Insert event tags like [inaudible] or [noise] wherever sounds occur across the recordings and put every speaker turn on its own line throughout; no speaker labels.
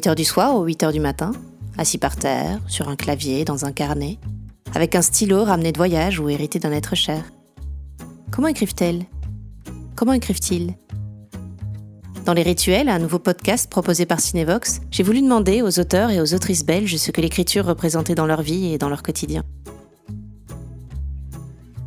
8 heures du soir ou 8 heures du matin, assis par terre, sur un clavier, dans un carnet, avec un stylo ramené de voyage ou hérité d'un être cher. Comment écrivent-elles? Comment écrivent-ils? Dans Les Rituels, un nouveau podcast proposé par Cinevox, j'ai voulu demander aux auteurs et aux autrices belges ce que l'écriture représentait dans leur vie et dans leur quotidien.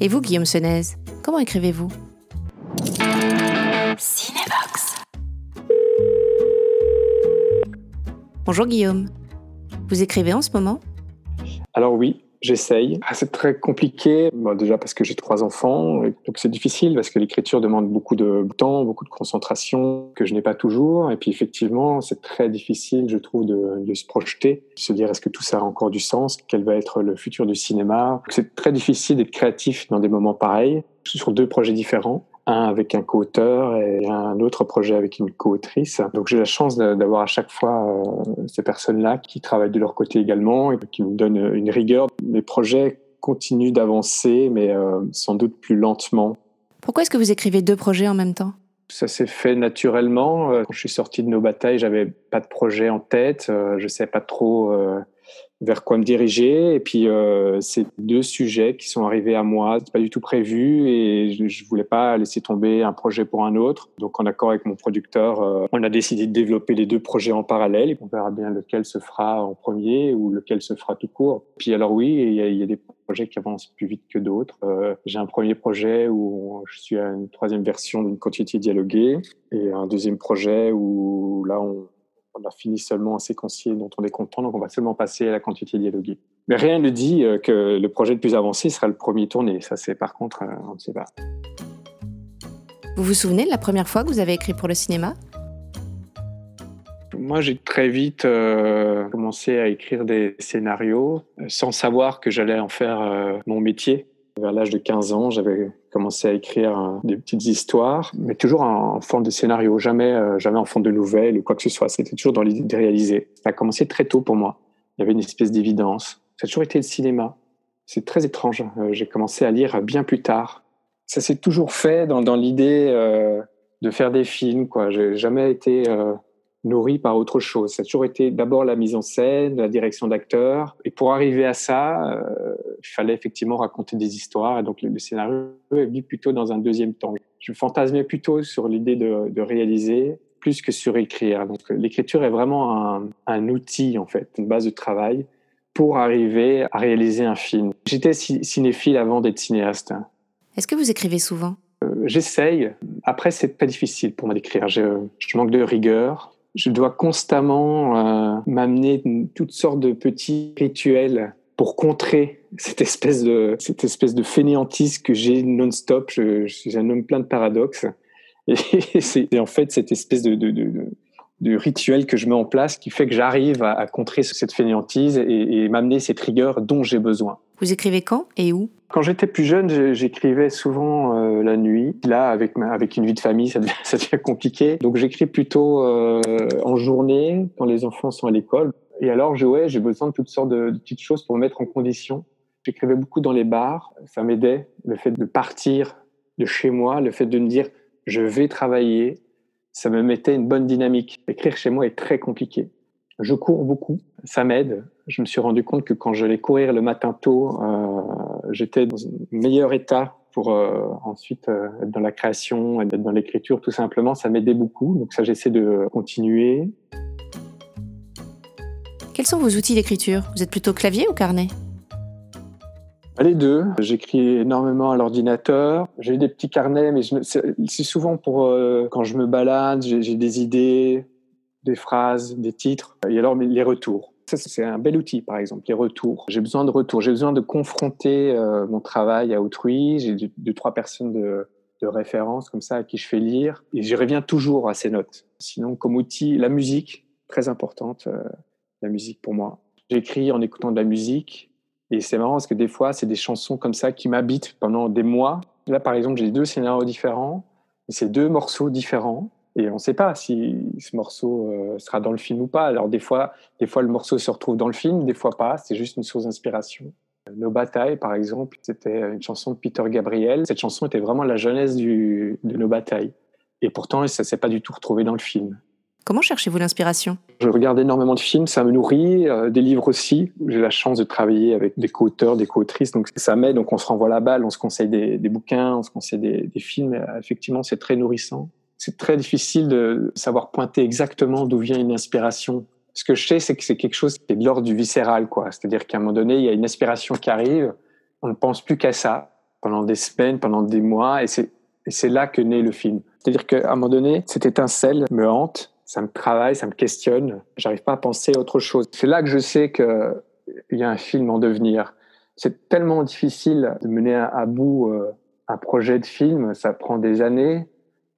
Et vous, Guillaume Senez, comment écrivez-vous? Bonjour Guillaume. Vous écrivez en ce moment?
Alors oui, J'essaye. Ah, c'est très compliqué, déjà parce que j'ai trois enfants, donc c'est difficile parce que l'écriture demande beaucoup de temps, beaucoup de concentration que je n'ai pas toujours. Et puis effectivement, c'est très difficile, je trouve, de, de se projeter, de se dire est-ce que tout ça a encore du sens, quel va être le futur du cinéma? C'est très difficile d'être créatif dans des moments pareils. Sur deux projets différents un avec un co-auteur et un autre projet avec une co-autrice. Donc j'ai la chance d'avoir à chaque fois euh, ces personnes-là qui travaillent de leur côté également et qui me donnent une rigueur. Mes projets continuent d'avancer, mais euh, sans doute plus lentement.
Pourquoi est-ce que vous écrivez deux projets en même temps?
Ça s'est fait naturellement. Euh, quand je suis sorti de nos batailles, j'avais pas de projet en tête. Je savais pas trop vers quoi me diriger. Et puis, euh, deux sujets qui sont arrivés à moi. C'est pas du tout prévu et je, je, voulais pas laisser tomber un projet pour un autre. Donc, en accord avec mon producteur, euh, on a décidé de développer les deux projets en parallèle. On verra bien lequel se fera en premier ou lequel se fera tout court. Puis, alors oui, il y y a des projets qui avancent plus vite que d'autres. Euh, J'ai un premier projet où je suis à une troisième version d'une continuité dialoguée et un deuxième projet où là, on on a fini seulement un séquencier dont on est content, donc on va seulement passer à la quantité dialoguée. Mais rien ne dit euh, que le projet le plus avancé sera le premier tourné. Ça, c'est par contre, euh, on ne sait pas.
Vous vous souvenez de la première fois que vous avez écrit pour le cinéma?
Moi, j'ai très vite euh, commencé à écrire des scénarios sans savoir que j'allais en faire mon métier. Vers l'âge de 15 ans, j'avais commencé à écrire euh, des petites histoires, mais toujours en forme de scénario, jamais, euh, jamais en forme de nouvelle ou quoi que ce soit. C'était toujours dans l'idée de réaliser. Ça a commencé très tôt pour moi. Il y avait une espèce d'évidence. Ça a toujours été le cinéma. C'est très étrange. Euh, j'ai commencé à lire bien plus tard. Ça s'est toujours fait dans, dans l'idée de faire des films. Quoi. J'ai jamais été nourri par autre chose. Ça a toujours été d'abord la mise en scène, la direction d'acteurs. Et pour arriver à ça, euh, il fallait effectivement raconter des histoires. Et donc le, scénario est venu plutôt dans un deuxième temps. Je fantasmais plutôt sur l'idée de, de, réaliser plus que sur écrire. Donc l'écriture est vraiment un, un, outil, en fait, une base de travail pour arriver à réaliser un film. J'étais cinéphile avant d'être cinéaste.
Est-ce que vous écrivez souvent?
Euh, J'essaye. Après, c'est très difficile pour moi d'écrire. Je, je manque de rigueur je dois constamment euh, m'amener toutes sortes de petits rituels pour contrer cette espèce de cette espèce de fainéantise que j'ai non-stop. Je, suis un homme plein de paradoxes et [laughs] c'est en fait cette espèce de, rituel que je mets en place qui fait que j'arrive à, à, contrer cette fainéantise et, et m'amener ces triggers dont j'ai besoin.
Vous écrivez quand et où?
Quand j'étais plus jeune, j'écrivais souvent euh, la nuit. Là, avec, avec une vie de famille, [laughs] ça devient, compliqué. Donc, j'écris plutôt euh, en journée, quand les enfants sont à l'école. Et alors, j'ai ouais, besoin de toutes sortes de, petites choses pour me mettre en condition. J'écrivais beaucoup dans les bars. Ça m'aidait, le fait de partir de chez moi, le fait de me dire je vais travailler. Ça me mettait une bonne dynamique. Écrire chez moi est très compliqué. Je cours beaucoup, ça m'aide. Je me suis rendu compte que quand j'allais courir le matin tôt, euh, j'étais dans un meilleur état pour euh, ensuite euh, être dans la création, être dans l'écriture, tout simplement. Ça m'aidait beaucoup. Donc ça, j'essaie de continuer.
Quels sont vos outils d'écriture? Vous êtes plutôt clavier ou carnet?
Les deux. J'écris énormément à l'ordinateur. J'ai des petits carnets, mais c'est souvent pour euh, quand je me balade, j'ai des idées, des phrases, des titres, et alors les retours. Ça, c'est un bel outil, par exemple, les retours. J'ai besoin de retours, j'ai besoin de confronter euh, mon travail à autrui. J'ai deux, trois personnes de, de référence comme ça à qui je fais lire, et je reviens toujours à ces notes. Sinon, comme outil, la musique, très importante, euh, la musique pour moi. J'écris en écoutant de la musique, et c'est marrant parce que des fois, c'est des chansons comme ça qui m'habitent pendant des mois. Là, par exemple, j'ai deux scénarios différents, et c'est deux morceaux différents et on ne sait pas si ce morceau euh, sera dans le film ou pas. Alors des fois, des fois le morceau se retrouve dans le film, des fois pas. C'est juste une source d'inspiration. Nos batailles, par exemple, c'était une chanson de Peter Gabriel. Cette chanson était vraiment la jeunesse du, de nos batailles. Et pourtant, ça ne s'est pas du tout retrouvé dans le film.
Comment cherchez-vous l'inspiration?
Je regarde énormément de films, ça me nourrit, euh, des livres aussi. J'ai la chance de travailler avec des co-auteurs, des co-autrices, donc ça m'aide, donc on se renvoie la balle, on se conseille des, bouquins, on se conseille des, films. Effectivement, c'est très nourrissant. C'est très difficile de savoir pointer exactement d'où vient une inspiration. Ce que je sais, c'est que c'est quelque chose qui est de l'ordre du viscéral, quoi. C'est-à-dire qu'à un moment donné, il y a une inspiration qui arrive, on ne pense plus qu'à ça pendant des semaines, pendant des mois, et c'est là que naît le film. C'est-à-dire qu'à un moment donné, cette étincelle me hante, ça me travaille, ça me questionne. J'arrive pas à penser à autre chose. C'est là que je sais qu'il y a un film en devenir. C'est tellement difficile de mener à, bout euh, un projet de film. Ça prend des années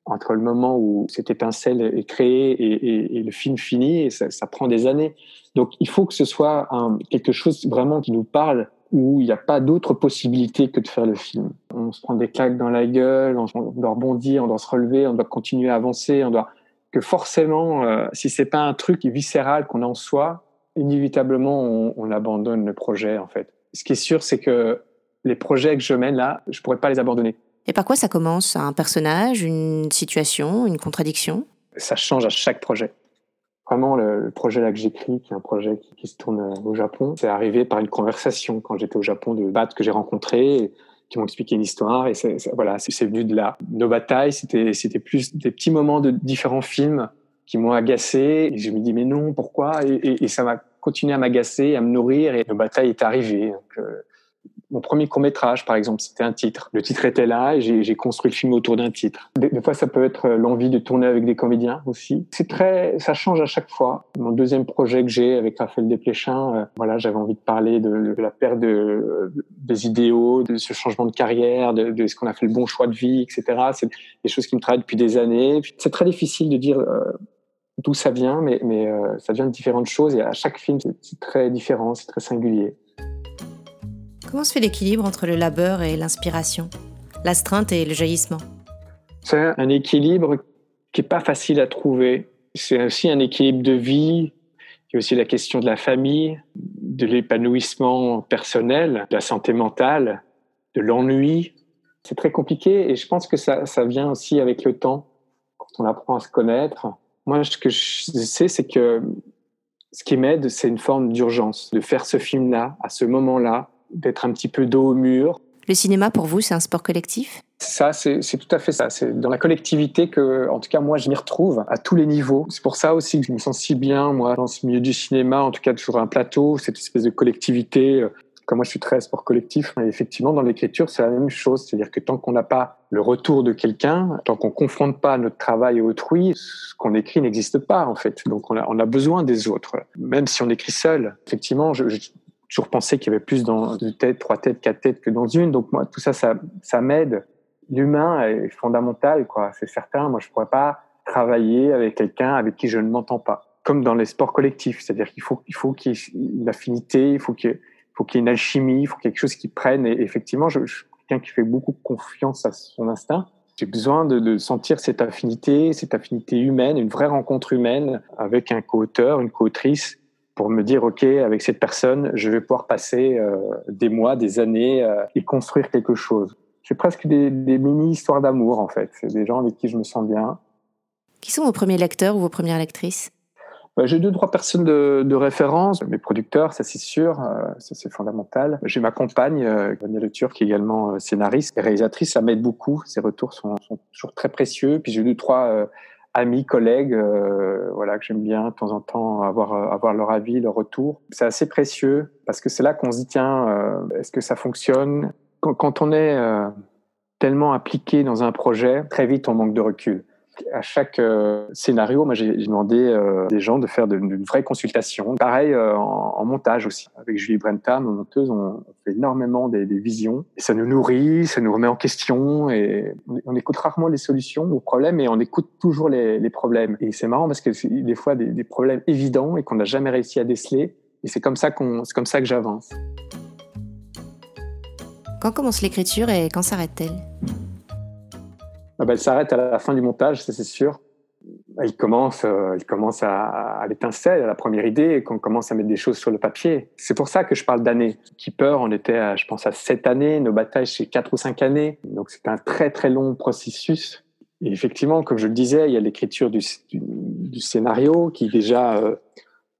entre le moment où cette étincelle est créée et, le film fini. Et ça, prend des années. Donc, il faut que ce soit quelque chose vraiment qui nous parle où il n'y a pas d'autre possibilité que de faire le film. On se prend des claques dans la gueule, on doit rebondir, on doit se relever, on doit continuer à avancer, on doit que forcément, euh, si c'est pas un truc viscéral qu'on a en soi, inévitablement, on, abandonne le projet, en fait. Ce qui est sûr, c'est que les projets que je mène là, je pourrais pas les abandonner.
Et par quoi ça commence? Un personnage, une situation, une contradiction?
Ça change à chaque projet. Vraiment, le, projet là que j'écris, qui est un projet qui, se tourne euh, au Japon, c'est arrivé par une conversation quand j'étais au Japon de battes que j'ai rencontrés qui m'ont expliqué une histoire et c'est, voilà, c'est venu de là. Nos batailles, c'était c'était plus des petits moments de différents films qui m'ont agacé et je me dis mais non pourquoi? Et, ça m'a continué à m'agacer, à me nourrir et nos batailles est arrivé. Donc, euh, mon premier court métrage, par exemple, c'était un titre. Le titre était là et j'ai construit le film autour d'un titre. Des, fois, ça peut être l'envie de tourner avec des comédiens aussi. C'est très, ça change à chaque fois. Mon deuxième projet que j'ai avec Raphaël Desplechin, euh, voilà, j'avais envie de parler de, la perte de, des idéaux, de ce changement de carrière, de, ce qu'on a fait le bon choix de vie, etc. C'est des choses qui me travaillent depuis des années. C'est très difficile de dire euh, d'où ça vient, mais, mais euh, ça vient de différentes choses et à chaque film, c'est très différent, c'est très singulier.
Comment se fait l'équilibre entre le labeur et l'inspiration, l'astreinte et le jaillissement?
C'est un équilibre qui n'est pas facile à trouver. C'est aussi un équilibre de vie. Il y a aussi la question de la famille, de l'épanouissement personnel, de la santé mentale, de l'ennui. C'est très compliqué et je pense que ça, ça vient aussi avec le temps, quand on apprend à se connaître. Moi, ce que je sais, c'est que ce qui m'aide, c'est une forme d'urgence, de faire ce film-là, à ce moment-là, d'être un petit peu dos au mur.
Le cinéma, pour vous, c'est un sport collectif?
Ça, c'est tout à fait ça. C'est dans la collectivité que, en tout cas, moi, je m'y retrouve à tous les niveaux. C'est pour ça aussi que je me sens si bien, moi, dans ce milieu du cinéma, en tout cas, sur un plateau, cette espèce de collectivité. Euh, comme moi, je suis très sport collectif. Et effectivement, dans l'écriture, c'est la même chose. C'est-à-dire que tant qu'on n'a pas le retour de quelqu'un, tant qu'on confronte pas notre travail à autrui, ce qu'on écrit n'existe pas, en fait. Donc, on a, on a besoin des autres. Même si on écrit seul. Effectivement, je, je toujours pensé qu'il y avait plus dans deux têtes, trois têtes, quatre têtes que dans une. Donc moi, tout ça, ça, ça m'aide. L'humain est fondamental, quoi. C'est certain. Moi, je pourrais pas travailler avec quelqu'un avec qui je ne m'entends pas. Comme dans les sports collectifs, c'est-à-dire qu'il faut, il faut qu'il y ait une affinité, il faut qu'il y qu'il y ait une alchimie, il faut quelque chose qui prenne. Et effectivement, je, je suis quelqu'un qui fait beaucoup confiance à son instinct. J'ai besoin de, de, sentir cette affinité, cette affinité humaine, une vraie rencontre humaine avec un co-auteur, une co-autrice pour me dire, OK, avec cette personne, je vais pouvoir passer euh, des mois, des années euh, et construire quelque chose. J'ai presque des, mini-histoires d'amour, en fait. C'est des gens avec qui je me sens bien.
Qui sont vos premiers lecteurs ou vos premières lectrices?
Bah, J'ai deux, trois personnes de, référence. Mes producteurs, ça c'est sûr, euh, ça c'est fondamental. J'ai ma compagne, Danielle Turc, qui est également scénariste et réalisatrice. Ça m'aide beaucoup. Ses retours sont, sont, toujours très précieux. Puis j'ai deux, trois amis, collègues, euh, voilà, que j'aime bien de temps en temps avoir, euh, avoir leur avis, leur retour. C'est assez précieux parce que c'est là qu'on se dit, tiens, euh, est-ce que ça fonctionne? Quand, on est tellement impliqué dans un projet, très vite on manque de recul à chaque euh, scénario, moi j'ai demandé euh, des gens de faire une vraie consultation. Pareil euh, en, montage aussi. Avec Julie Brenta, nos monteuses, on, fait énormément des, visions. Ça nous nourrit, ça nous remet en question. Et on, écoute rarement les solutions aux problèmes, et on écoute toujours les, problèmes. Et c'est marrant parce que des fois des, des problèmes évidents et qu'on n'a jamais réussi à déceler. Et c'est comme ça qu'on, c'est comme ça que j'avance.
Quand commence l'écriture et quand s'arrête-t-elle?
Ah bah, elle s'arrête à la fin du montage, ça c'est sûr. Il commence, euh, il commence à, à l'étincelle, à la première idée, qu'on commence à mettre des choses sur le papier. C'est pour ça que je parle d'années. Keeper, on était, je pense, à sept années. Nos batailles, c'est quatre ou cinq années. Donc c'est un très très long processus. Et effectivement, comme je le disais, il y a l'écriture du, du, scénario qui déjà euh,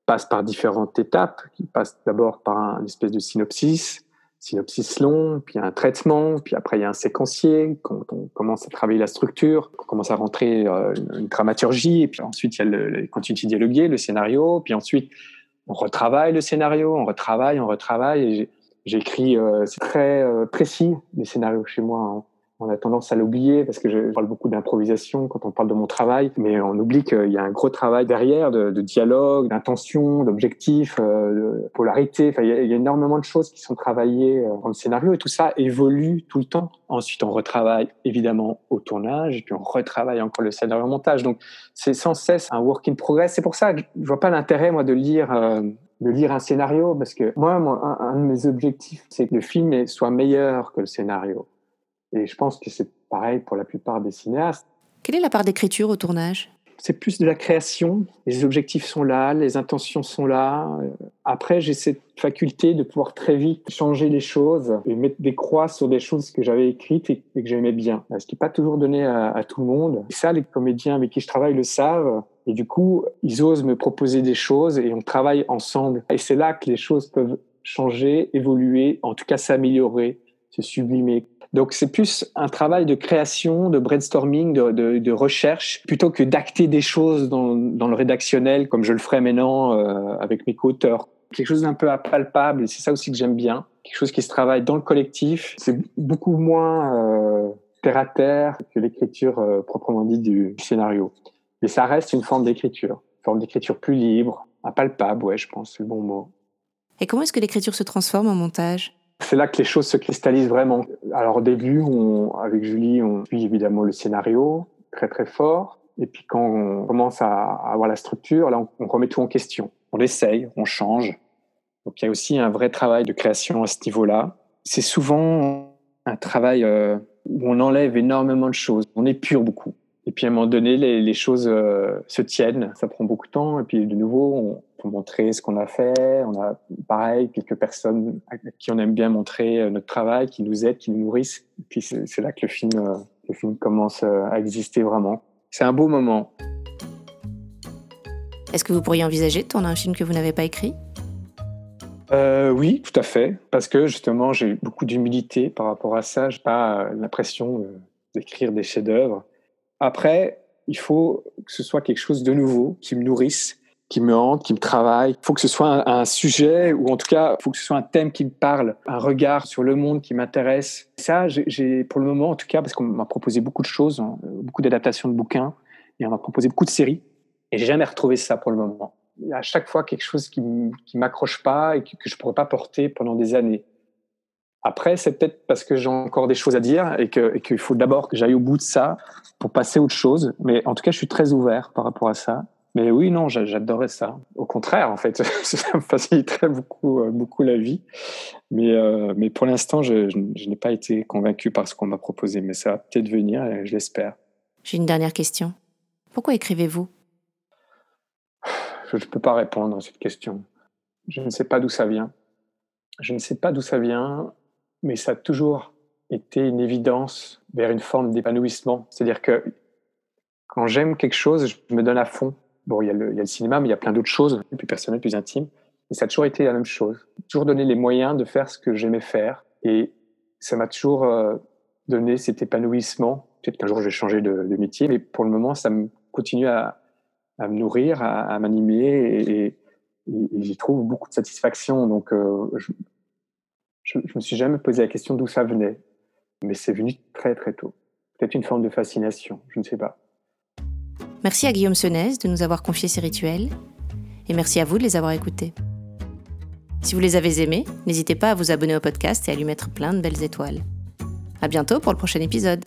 passe par différentes étapes, qui passe d'abord par un, une espèce de synopsis, synopsis long, puis un traitement, puis après il y a un séquencier, quand on commence à travailler la structure, on commence à rentrer euh, une, dramaturgie, et puis ensuite il y a le, le continuité dialoguée, le scénario, puis ensuite on retravaille le scénario, on retravaille, on retravaille, et j'écris, euh, c'est très euh, précis les scénarios chez moi. Hein on a tendance à l'oublier parce que je parle beaucoup d'improvisation quand on parle de mon travail, mais on oublie qu'il y a un gros travail derrière de, dialogue, d'intention, d'objectif, euh, de polarité. Enfin, il y, a, énormément de choses qui sont travaillées euh, dans le scénario et tout ça évolue tout le temps. Ensuite, on retravaille évidemment au tournage et puis on retravaille encore le scénario au montage. Donc, c'est sans cesse un work in progress. C'est pour ça que je vois pas l'intérêt moi de lire euh, de lire un scénario parce que moi, un de mes objectifs, c'est que le film soit meilleur que le scénario. Et je pense que c'est pareil pour la plupart des cinéastes.
Quelle est la part d'écriture au tournage?
C'est plus de la création. Les objectifs sont là, les intentions sont là. Après, j'ai cette faculté de pouvoir très vite changer les choses et mettre des croix sur des choses que j'avais écrites et, que j'aimais bien. Ce qui n'est pas toujours donné à, à, tout le monde. Et ça, les comédiens avec qui je travaille le savent. Et du coup, ils osent me proposer des choses et on travaille ensemble. Et c'est là que les choses peuvent changer, évoluer, en tout cas s'améliorer, se sublimer. Donc c'est plus un travail de création, de brainstorming, de, de, de recherche, plutôt que d'acter des choses dans, dans, le rédactionnel comme je le ferais maintenant euh, avec mes co-auteurs. Quelque chose d'un peu impalpable, et c'est ça aussi que j'aime bien. Quelque chose qui se travaille dans le collectif. C'est beaucoup moins euh, terre à terre que l'écriture euh, proprement dite du scénario. Mais ça reste une forme d'écriture, une forme d'écriture plus libre, impalpable, ouais, je pense, c'est le bon mot.
Et comment est-ce que l'écriture se transforme en montage?
C'est là que les choses se cristallisent vraiment. Alors au début, on, avec Julie, on suit évidemment le scénario très très fort. Et puis quand on commence à avoir la structure, là, on, remet tout en question. On essaye, on change. Donc il y a aussi un vrai travail de création à ce niveau-là. C'est souvent un travail euh, où on enlève énormément de choses. On épure beaucoup. Et puis à un moment donné, les, les choses euh, se tiennent. Ça prend beaucoup de temps. Et puis de nouveau, on, pour montrer ce qu'on a fait. On a, pareil, quelques personnes à qui on aime bien montrer euh, notre travail, qui nous aident, qui nous nourrissent. Et puis c'est là que le film, euh, le film commence euh, à exister vraiment. C'est un beau moment.
Est-ce que vous pourriez envisager de tourner un film que vous n'avez pas écrit?
Euh, oui, tout à fait, parce que justement j'ai beaucoup d'humilité par rapport à ça. J'ai pas l'impression d'écrire des chefs-d'œuvre. Après, il faut que ce soit quelque chose de nouveau qui me nourrisse qui me hante, qui me travaille. Il faut que ce soit un, sujet, ou en tout cas, il faut que ce soit un thème qui me parle, un regard sur le monde qui m'intéresse. Ça, j'ai pour le moment, en tout cas, parce qu'on m'a proposé beaucoup de choses, hein, beaucoup d'adaptations de bouquins, et on m'a proposé beaucoup de séries, et j'ai jamais retrouvé ça pour le moment. Il y a à chaque fois quelque chose qui, qui m'accroche pas et que, que je pourrais pas porter pendant des années. Après, c'est peut-être parce que j'ai encore des choses à dire et qu'il qu faut d'abord que j'aille au bout de ça pour passer à autre chose. Mais en tout cas, je suis très ouvert par rapport à ça. Mais oui, non, j'adorais ça. Au contraire, en fait, [laughs] ça me faciliterait beaucoup, euh, beaucoup la vie. Mais, euh, mais pour l'instant, je, je, je n'ai pas été convaincu par ce qu'on m'a proposé. Mais ça va peut-être venir, et je l'espère.
J'ai une dernière question. Pourquoi écrivez-vous?
Je ne peux pas répondre à cette question. Je ne sais pas d'où ça vient. Je ne sais pas d'où ça vient, mais ça a toujours été une évidence vers une forme d'épanouissement. C'est-à-dire que quand j'aime quelque chose, je me donne à fond Bon, il y, a le, cinéma, mais il y a plein d'autres choses, plus personnelles, plus intimes. Et ça a toujours été la même chose. Toujours donné les moyens de faire ce que j'aimais faire. Et ça m'a toujours euh, donné cet épanouissement. Peut-être qu'un jour je vais changer de, métier, mais pour le moment, ça me continue à, me nourrir, à, m'animer et, j'y trouve beaucoup de satisfaction. Donc, euh, je, je me suis jamais posé la question d'où ça venait, mais c'est venu très très tôt. Peut-être une forme de fascination, je ne sais pas.
Merci à Guillaume Senez de nous avoir confié ces rituels et merci à vous de les avoir écoutés. Si vous les avez aimés, n'hésitez pas à vous abonner au podcast et à lui mettre plein de belles étoiles. À bientôt pour le prochain épisode.